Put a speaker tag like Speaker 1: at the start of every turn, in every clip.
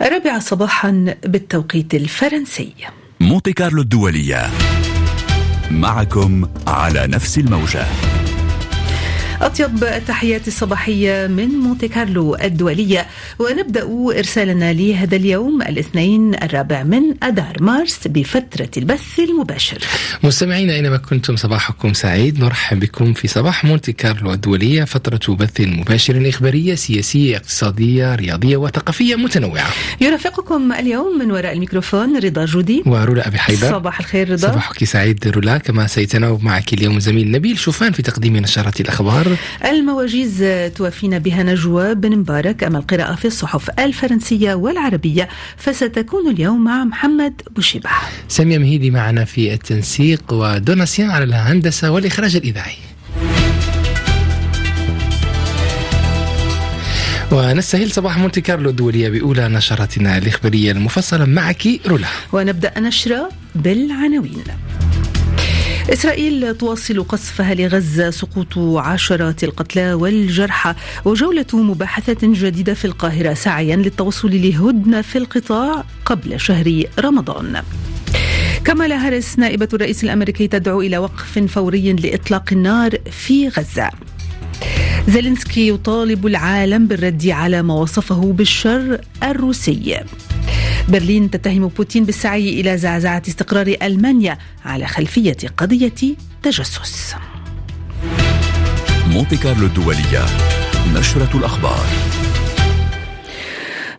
Speaker 1: الرابعة صباحا بالتوقيت الفرنسي.
Speaker 2: مونتي كارلو الدولية. معكم على نفس الموجة.
Speaker 1: أطيب التحيات الصباحية من مونتي كارلو الدولية ونبدأ إرسالنا لهذا اليوم الاثنين الرابع من أدار مارس بفترة البث المباشر.
Speaker 3: مستمعينا أينما كنتم صباحكم سعيد نرحب بكم في صباح مونتي كارلو الدولية فترة بث مباشر إخبارية سياسية اقتصادية رياضية وثقافية متنوعة.
Speaker 1: يرافقكم اليوم من وراء الميكروفون رضا جودي.
Speaker 3: ورولا أبي حيدر
Speaker 1: صباح الخير رضا.
Speaker 3: صباحك سعيد رولا. كما سيتناوب معك اليوم زميل نبيل شوفان في تقديم نشرة الأخبار.
Speaker 1: المواجيز توافينا بها نجوى بن مبارك. أما القراءة في الصحف الفرنسية والعربية فستكون اليوم مع محمد بوشيبة.
Speaker 3: سامية مهيدي معنا في التنسيق ودوناسيان على الهندسة والإخراج الإذاعي. ونستهل صباح مونتي كارلو الدولية بأولى نشرتنا الإخبارية المفصلة. معك رولا.
Speaker 1: ونبدأ نشرة بالعناوين. إسرائيل تواصل قصفها لغزة سقوط عشرات القتلى والجرحى وجولة مباحثة جديدة في القاهرة سعيا للتوصل لهدنة في القطاع قبل شهر رمضان. كمالا هاريس نائبة الرئيس الأمريكي تدعو إلى وقف فوري لإطلاق النار في غزة. زيلينسكي يطالب العالم بالرد على ما وصفه بالشر الروسي. برلين تتهم بوتين بالسعي إلى زعزعة استقرار ألمانيا على خلفية قضية تجسس.
Speaker 2: مونتي كارلو الدولية نشرة الأخبار.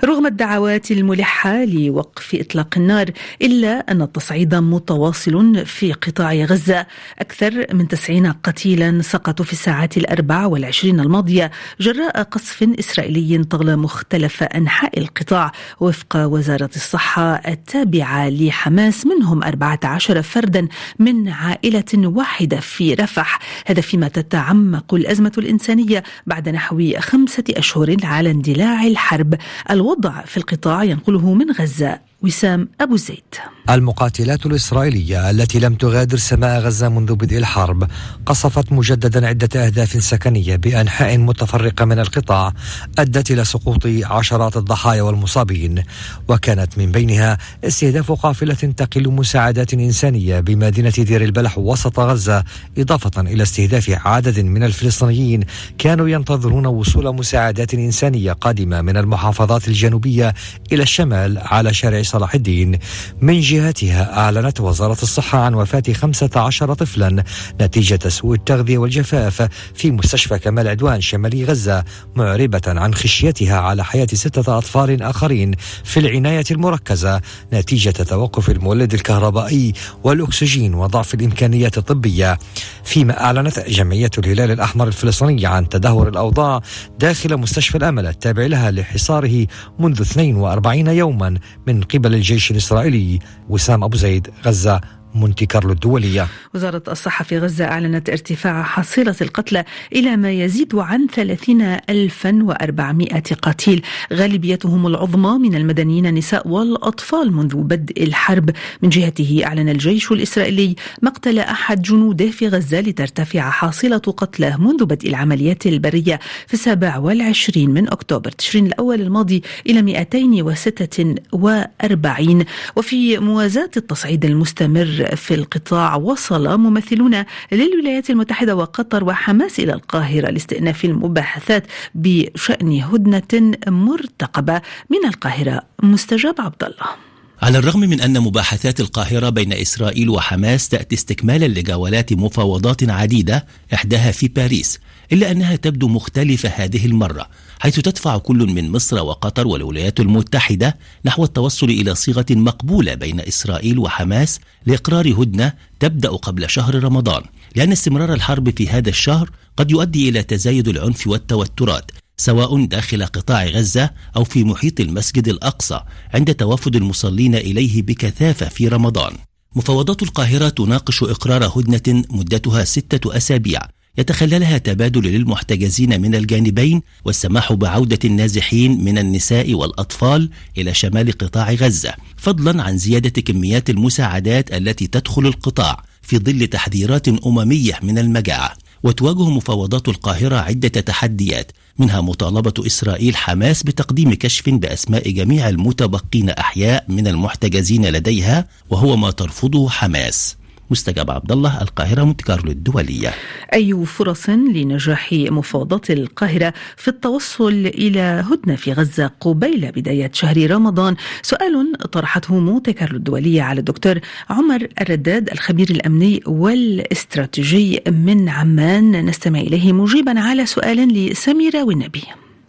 Speaker 1: رغم الدعوات الملحة لوقف إطلاق النار إلا أن التصعيد متواصل في قطاع غزة. أكثر من تسعين قتيلا سقطوا في الساعات الأربع والعشرين الماضية جراء قصف إسرائيلي طغى مختلف أنحاء القطاع. وفق وزارة الصحة التابعة لحماس منهم 14 فردا من عائلة واحدة في رفح. هذا فيما تتعمق الأزمة الإنسانية بعد نحو خمسة أشهر على اندلاع الحرب. الوضع في القطاع ينقله من غزة. وسام أبو زيد.
Speaker 4: المقاتلات الإسرائيلية التي لم تغادر سماء غزة منذ بدء الحرب قصفت مجددا عدة أهداف سكنية بأنحاء متفرقة من القطاع أدت إلى سقوط عشرات الضحايا والمصابين وكانت من بينها استهداف قافلة تقل مساعدات إنسانية بمدينة دير البلح وسط غزة إضافة إلى استهداف عدد من الفلسطينيين كانوا ينتظرون وصول مساعدات إنسانية قادمة من المحافظات الجنوبية إلى الشمال على شارع صلاح الدين. من جهتها أعلنت وزارة الصحة عن وفاة 15 طفلا نتيجة سوء التغذية والجفاف في مستشفى كمال عدوان شمالي غزة معربة عن خشيتها على حياة ستة أطفال آخرين في العناية المركزة نتيجة توقف المولد الكهربائي والأكسجين وضعف الإمكانيات الطبية. فيما أعلنت جمعية الهلال الأحمر الفلسطيني عن تدهور الأوضاع داخل مستشفى الأمل التابع لها لحصاره منذ 42 يوما من قبل الجيش الإسرائيلي وسام أبو زيد غزة. مونتي كارلو الدولية.
Speaker 1: وزارة الصحة في غزة أعلنت ارتفاع حصيلة القتلى إلى ما يزيد عن 30400 قتيل. غالبيتهم العظمى من المدنيين النساء والأطفال منذ بدء الحرب. من جهته أعلن الجيش الإسرائيلي مقتل أحد جنوده في غزة لترتفع حاصلة قتلى منذ بدء العمليات البرية في السابع والعشرين من أكتوبر. تشرين الأول الماضي إلى 246 وفي موازاة التصعيد المستمر في القطاع وصل ممثلون للولايات المتحدة وقطر وحماس إلى القاهرة لاستئناف المباحثات بشأن هدنة مرتقبة من القاهرة. مستجاب عبد الله.
Speaker 5: على الرغم من أن مباحثات القاهرة بين إسرائيل وحماس تأتي استكمالا لجولات مفاوضات عديدة إحداها في باريس إلا أنها تبدو مختلفة هذه المرة حيث تدفع كل من مصر وقطر والولايات المتحدة نحو التوصل إلى صيغة مقبولة بين إسرائيل وحماس لإقرار هدنة تبدأ قبل شهر رمضان لأن استمرار الحرب في هذا الشهر قد يؤدي إلى تزايد العنف والتوترات. سواء داخل قطاع غزة أو في محيط المسجد الأقصى عند توافد المصلين إليه بكثافة في رمضان. مفاوضات القاهرة تناقش إقرار هدنة مدتها ستة أسابيع يتخللها تبادل للمحتجزين من الجانبين والسماح بعودة النازحين من النساء والأطفال إلى شمال قطاع غزة فضلا عن زيادة كميات المساعدات التي تدخل القطاع في ظل تحذيرات أممية من المجاعة. وتواجه مفاوضات القاهرة عدة تحديات منها مطالبة إسرائيل حماس بتقديم كشف بأسماء جميع المتبقين أحياء من المحتجزين لديها وهو ما ترفضه حماس. مستجاب عبد الله القاهرة مونت كارلو الدولية
Speaker 1: أي فرص لنجاح مفاوضات القاهرة في التوصل إلى هدنة في غزة قبيل بداية شهر رمضان؟ سؤال طرحته مونت كارلو الدولية على الدكتور عمر الرداد الخبير الأمني والاستراتيجي من عمان. نستمع إليه مجيبا على سؤال لسميرة والنبي.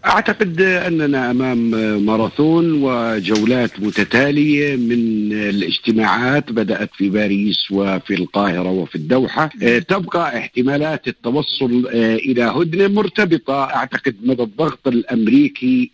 Speaker 6: أعتقد أننا أمام ماراثون وجولات متتالية من الاجتماعات بدأت في باريس وفي القاهرة وفي الدوحة. تبقى احتمالات التوصل إلى هدنة مرتبطة أعتقد مدى الضغط الأمريكي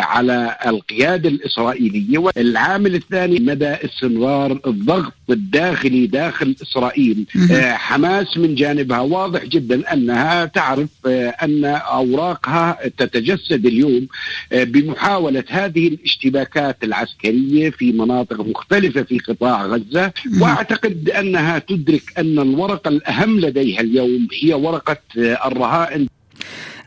Speaker 6: على القيادة الإسرائيلية. والعامل الثاني مدى استمرار الضغط الداخلي داخل إسرائيل. حماس من جانبها واضح جدا أنها تعرف أن أوراقها تتجسد تتجسد اليوم بمحاولة هذه الاشتباكات العسكرية في مناطق مختلفة في قطاع غزة. وأعتقد أنها تدرك أن الورقة الأهم لديها اليوم هي ورقة الرهائن.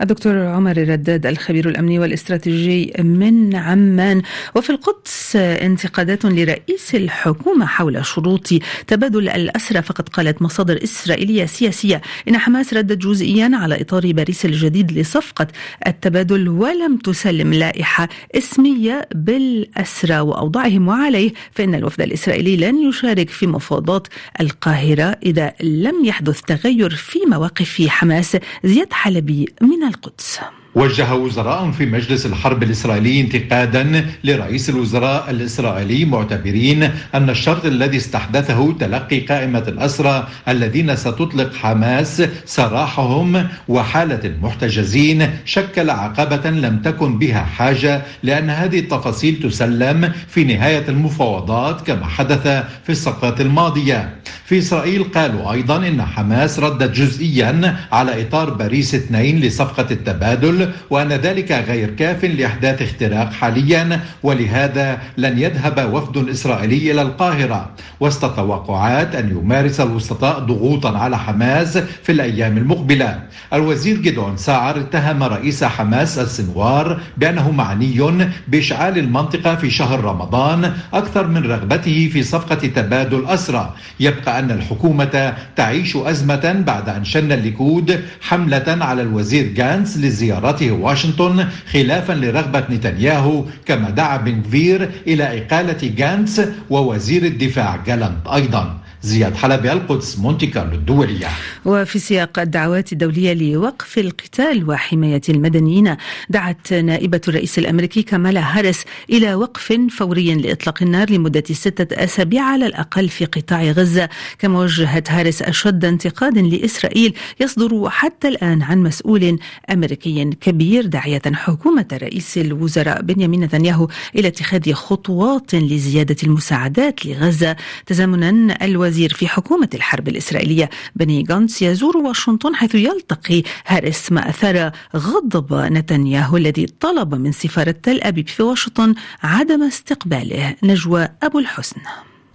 Speaker 1: الدكتور عمر الرداد الخبير الأمني والاستراتيجي من عمان. وفي القدس انتقادات لرئيس الحكومة حول شروط تبادل الأسرى فقد قالت مصادر إسرائيلية سياسية إن حماس ردت جزئيا على إطار باريس الجديد لصفقة التبادل ولم تسلم لائحة اسمية بالأسرى وأوضاعهم. وعليه فإن الوفد الإسرائيلي لن يشارك في مفاوضات القاهرة إذا لم يحدث تغير في مواقف حماس. زياد حلبي من القدس.
Speaker 7: وجه وزراء في مجلس الحرب الإسرائيلي انتقادا لرئيس الوزراء الإسرائيلي معتبرين أن الشرط الذي استحدثه تلقي قائمة الأسرى الذين ستطلق حماس سراحهم وحالة المحتجزين شكل عقبة لم تكن بها حاجة لأن هذه التفاصيل تسلم في نهاية المفاوضات كما حدث في السقطة الماضية. في إسرائيل قالوا أيضا أن حماس ردت جزئيا على إطار باريس 2 لصفقة التبادل وأن ذلك غير كاف لإحداث اختراق حاليا ولهذا لن يذهب وفد إسرائيلي إلى القاهرة. وسط توقعات أن يمارس الوسطاء ضغوطا على حماس في الأيام المقبلة. الوزير جدعون ساعر اتهم رئيس حماس السنوار بأنه معني بإشعال المنطقة في شهر رمضان أكثر من رغبته في صفقة تبادل أسرى. يبقى أن الحكومة تعيش أزمة بعد أن شن الليكود حملة على الوزير جانتس لزيارته واشنطن خلافا لرغبة نتنياهو كما دعا بن غفير إلى إقالة جانتس ووزير الدفاع جالنت أيضا. زياد حلبي القدس مونتي كارلو الدولية.
Speaker 1: وفي سياق الدعوات الدولية لوقف القتال وحماية المدنيين دعت نائبة الرئيس الأمريكي كامالا هاريس إلى وقف فوري لإطلاق النار لمدة ستة أسابيع على الأقل في قطاع غزة. كما وجهت هاريس أشد انتقاد لإسرائيل يصدر حتى الآن عن مسؤول أمريكي كبير داعية حكومة رئيس الوزراء بنيامين نتنياهو إلى اتخاذ خطوات لزيادة المساعدات لغزة. تزامنا الوزير الوزير في حكومة الحرب الإسرائيلية بني جانتس يزور واشنطن حيث يلتقي هاريس ما أثار غضب نتنياهو الذي طلب من سفارة تل أبيب في واشنطن عدم استقباله. نجوى أبو الحسن.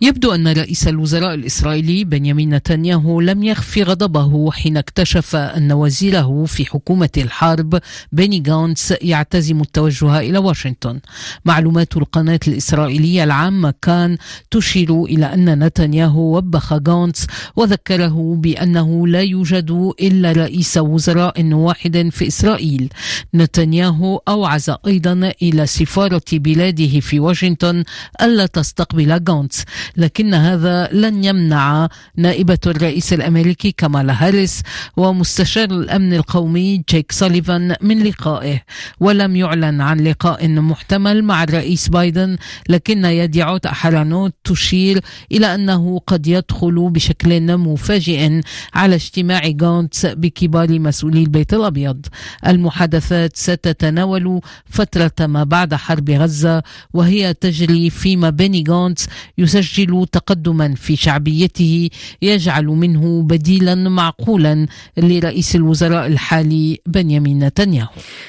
Speaker 8: يبدو أن رئيس الوزراء الإسرائيلي بنيامين نتنياهو لم يخفي غضبه حين اكتشف أن وزيره في حكومة الحرب بيني جانتس يعتزم التوجه إلى واشنطن. معلومات القناة الإسرائيلية العامة كان تشير إلى أن نتنياهو وبخ جانتس وذكره بأنه لا يوجد إلا رئيس وزراء واحد في إسرائيل. نتنياهو أوعز أيضا إلى سفارة بلاده في واشنطن ألا تستقبل جانتس لكن هذا لن يمنع نائبة الرئيس الأمريكي كمالا هاريس ومستشار الأمن القومي جيك سوليفان من لقائه ولم يعلن عن لقاء محتمل مع الرئيس بايدن لكن يديعوت أحرونوت تشير إلى أنه قد يدخل بشكل مفاجئ على اجتماع جانتس بكبار مسؤولي البيت الأبيض. المحادثات ستتناول فترة ما بعد حرب غزة وهي تجري فيما بيني جانتس يسجل
Speaker 9: يسجل تقدما في شعبيته يجعل منه بديلا معقولا لرئيس الوزراء الحالي بنيامين نتنياهو.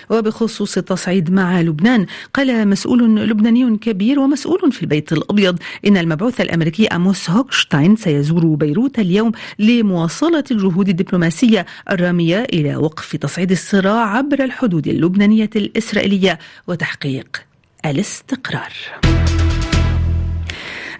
Speaker 1: وبخصوص التصعيد مع لبنان قال مسؤول لبناني كبير ومسؤول في البيت الأبيض إن المبعوث الأمريكي أموس هوكشتاين سيزور بيروت اليوم لمواصلة الجهود الدبلوماسية الرامية إلى وقف تصعيد الصراع عبر الحدود اللبنانية الإسرائيلية وتحقيق الاستقرار.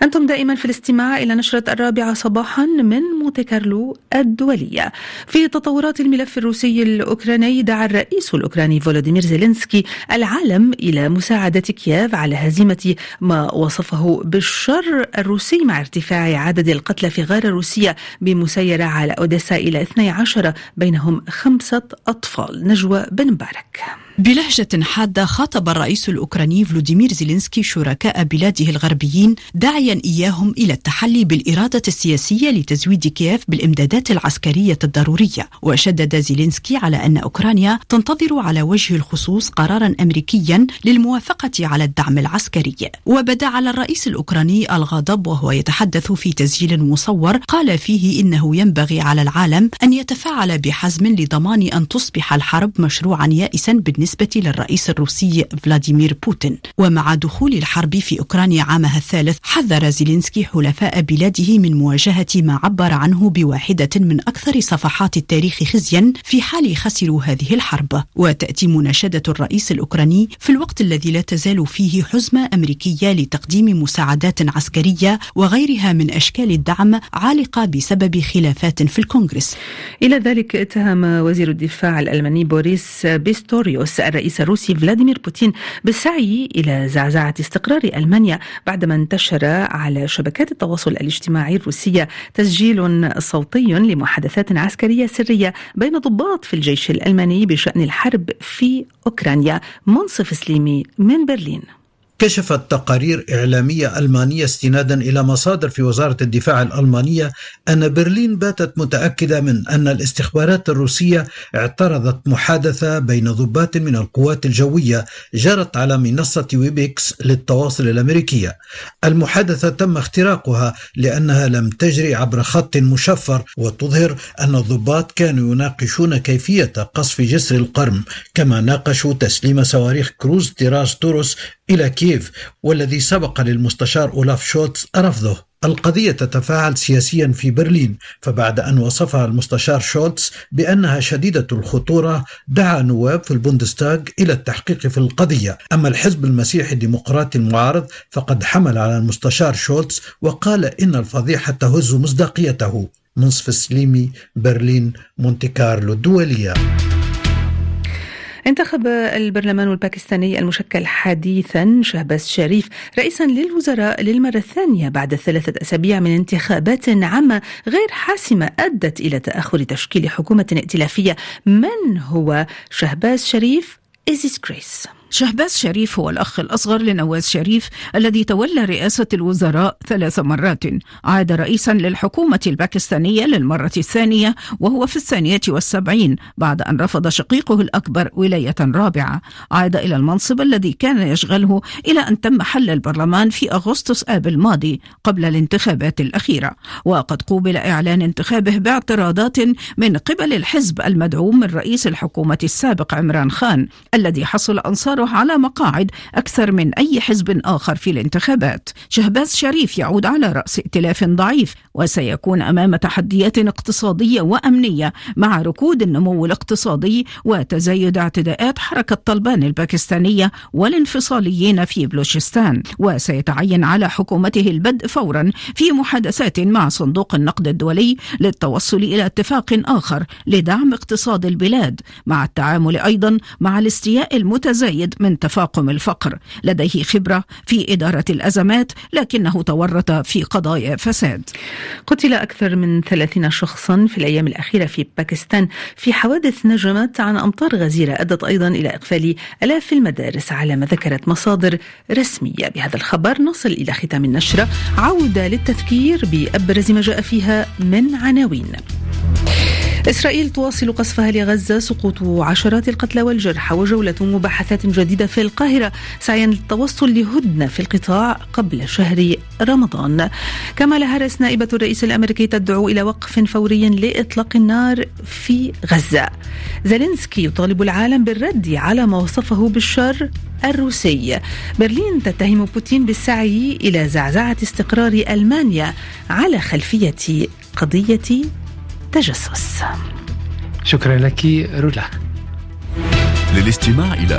Speaker 1: أنتم دائما في الاستماع إلى نشرة الرابعة صباحا من مونتي كارلو الدولية. في تطورات الملف الروسي الأوكراني دعا الرئيس الأوكراني فولوديمير زيلينسكي العالم إلى مساعدة كييف على هزيمة ما وصفه بالشر الروسي مع ارتفاع عدد القتلى في غارة روسية بمسيرة على أوديسا إلى 12 بينهم خمسة أطفال. نجوى بن مبارك.
Speaker 10: بلهجة حادة خاطب الرئيس الأوكراني فلوديمير زيلينسكي شركاء بلاده الغربيين داعيا إياهم إلى التحلي بالإرادة السياسية لتزويد كييف بالإمدادات العسكرية الضرورية. وشدد زيلينسكي على أن أوكرانيا تنتظر على وجه الخصوص قرارا أمريكيا للموافقة على الدعم العسكري. وبدأ على الرئيس الأوكراني الغضب وهو يتحدث في تسجيل مصور قال فيه إنه ينبغي على العالم أن يتفاعل بحزم لضمان أن تصبح الحرب مشروعا يائسا بالنسبة بالنسبة للرئيس الروسي فلاديمير بوتين. ومع دخول الحرب في أوكرانيا عامها الثالث حذر زيلينسكي حلفاء بلاده من مواجهة ما عبر عنه بواحدة من أكثر صفحات التاريخ خزيا في حال خسروا هذه الحرب. وتأتي مناشدة الرئيس الأوكراني في الوقت الذي لا تزال فيه حزمة أمريكية لتقديم مساعدات عسكرية وغيرها من أشكال الدعم عالقة بسبب خلافات في الكونغرس.
Speaker 1: إلى ذلك اتهم وزير الدفاع الألماني بوريس بيستوريوس الرئيس الروسي فلاديمير بوتين بالسعي إلى زعزعة استقرار ألمانيا بعدما انتشر على شبكات التواصل الاجتماعي الروسية تسجيل صوتي لمحادثات عسكرية سرية بين ضباط في الجيش الألماني بشأن الحرب في أوكرانيا منصف سليمي من برلين.
Speaker 11: كشفت تقارير إعلامية ألمانية استنادا إلى مصادر في وزارة الدفاع الألمانية أن برلين باتت متأكدة من أن الاستخبارات الروسية اعترضت محادثة بين ضباط من القوات الجوية جرت على منصة Webex للتواصل الأمريكية. المحادثة تم اختراقها لأنها لم تجري عبر خط مشفر وتظهر أن الضباط كانوا يناقشون كيفية قصف جسر القرم كما ناقشوا تسليم صواريخ كروز تيراس توروس إلى كييف والذي سبق للمستشار أولاف شولتز رفضه. القضية تتفاعل سياسيا في برلين فبعد أن وصفها المستشار شولتز بأنها شديدة الخطورة دعا نواب في البوندستاغ إلى التحقيق في القضية. أما الحزب المسيحي الديمقراطي المعارض فقد حمل على المستشار شولتز وقال إن الفضيحة تهز مصداقيته. منصف السليمي برلين مونتي كارلو الدولية
Speaker 1: انتخب البرلمان الباكستاني المشكل حديثا شهباز شريف رئيسا للوزراء للمرة الثانية بعد ثلاثة أسابيع من انتخابات عامة غير حاسمة أدت إلى تأخر تشكيل حكومة ائتلافية. من هو شهباز شريف؟ إيزيس كريس
Speaker 8: شهباز شريف هو الأخ الأصغر لنواز شريف الذي تولى رئاسة الوزراء ثلاث مرات. عاد رئيسا للحكومة الباكستانية للمرة الثانية وهو في الثانية والسبعين بعد أن رفض شقيقه الأكبر ولاية رابعة. عاد إلى المنصب الذي كان يشغله إلى أن تم حل البرلمان في أغسطس آب الماضي قبل الانتخابات الأخيرة. وقد قوبل إعلان انتخابه باعتراضات من قبل الحزب المدعوم من رئيس الحكومة السابق عمران خان الذي حصل أنصاره على مقاعد أكثر من أي حزب آخر في الانتخابات. شهباز شريف يعود على رأس ائتلاف ضعيف وسيكون أمام تحديات اقتصادية وأمنية مع ركود النمو الاقتصادي وتزايد اعتداءات حركة طلبان الباكستانية والانفصاليين في بلوشستان. وسيتعين على حكومته البدء فورا في محادثات مع صندوق النقد الدولي للتوصل إلى اتفاق آخر لدعم اقتصاد البلاد مع التعامل أيضا مع الاستياء المتزايد من تفاقم الفقر. لديه خبرة في إدارة الأزمات لكنه تورط في قضايا فساد.
Speaker 1: قتل أكثر من 30 شخصا في الأيام الأخيرة في باكستان. في حوادث نجمت عن أمطار غزيرة أدت أيضا إلى إقفال ألاف المدارس على ما ذكرت مصادر رسمية. بهذا الخبر نصل إلى ختام النشرة. عودة للتذكير بأبرز ما جاء فيها من عناوين. إسرائيل تواصل قصفها لغزة سقوط عشرات القتلى والجرحى وجولة مباحثات جديدة في القاهرة سعيا للتوصل لهدنة في القطاع قبل شهر رمضان. كمالا هاريس نائبة الرئيس الأمريكي تدعو إلى وقف فوري لإطلاق النار في غزة. زيلينسكي يطالب العالم بالرد على ما وصفه بالشر الروسي. برلين تتهم بوتين بالسعي إلى زعزعة استقرار ألمانيا على خلفية قضية تجسس
Speaker 3: شكرا لك رولا.
Speaker 2: للاستماع إلى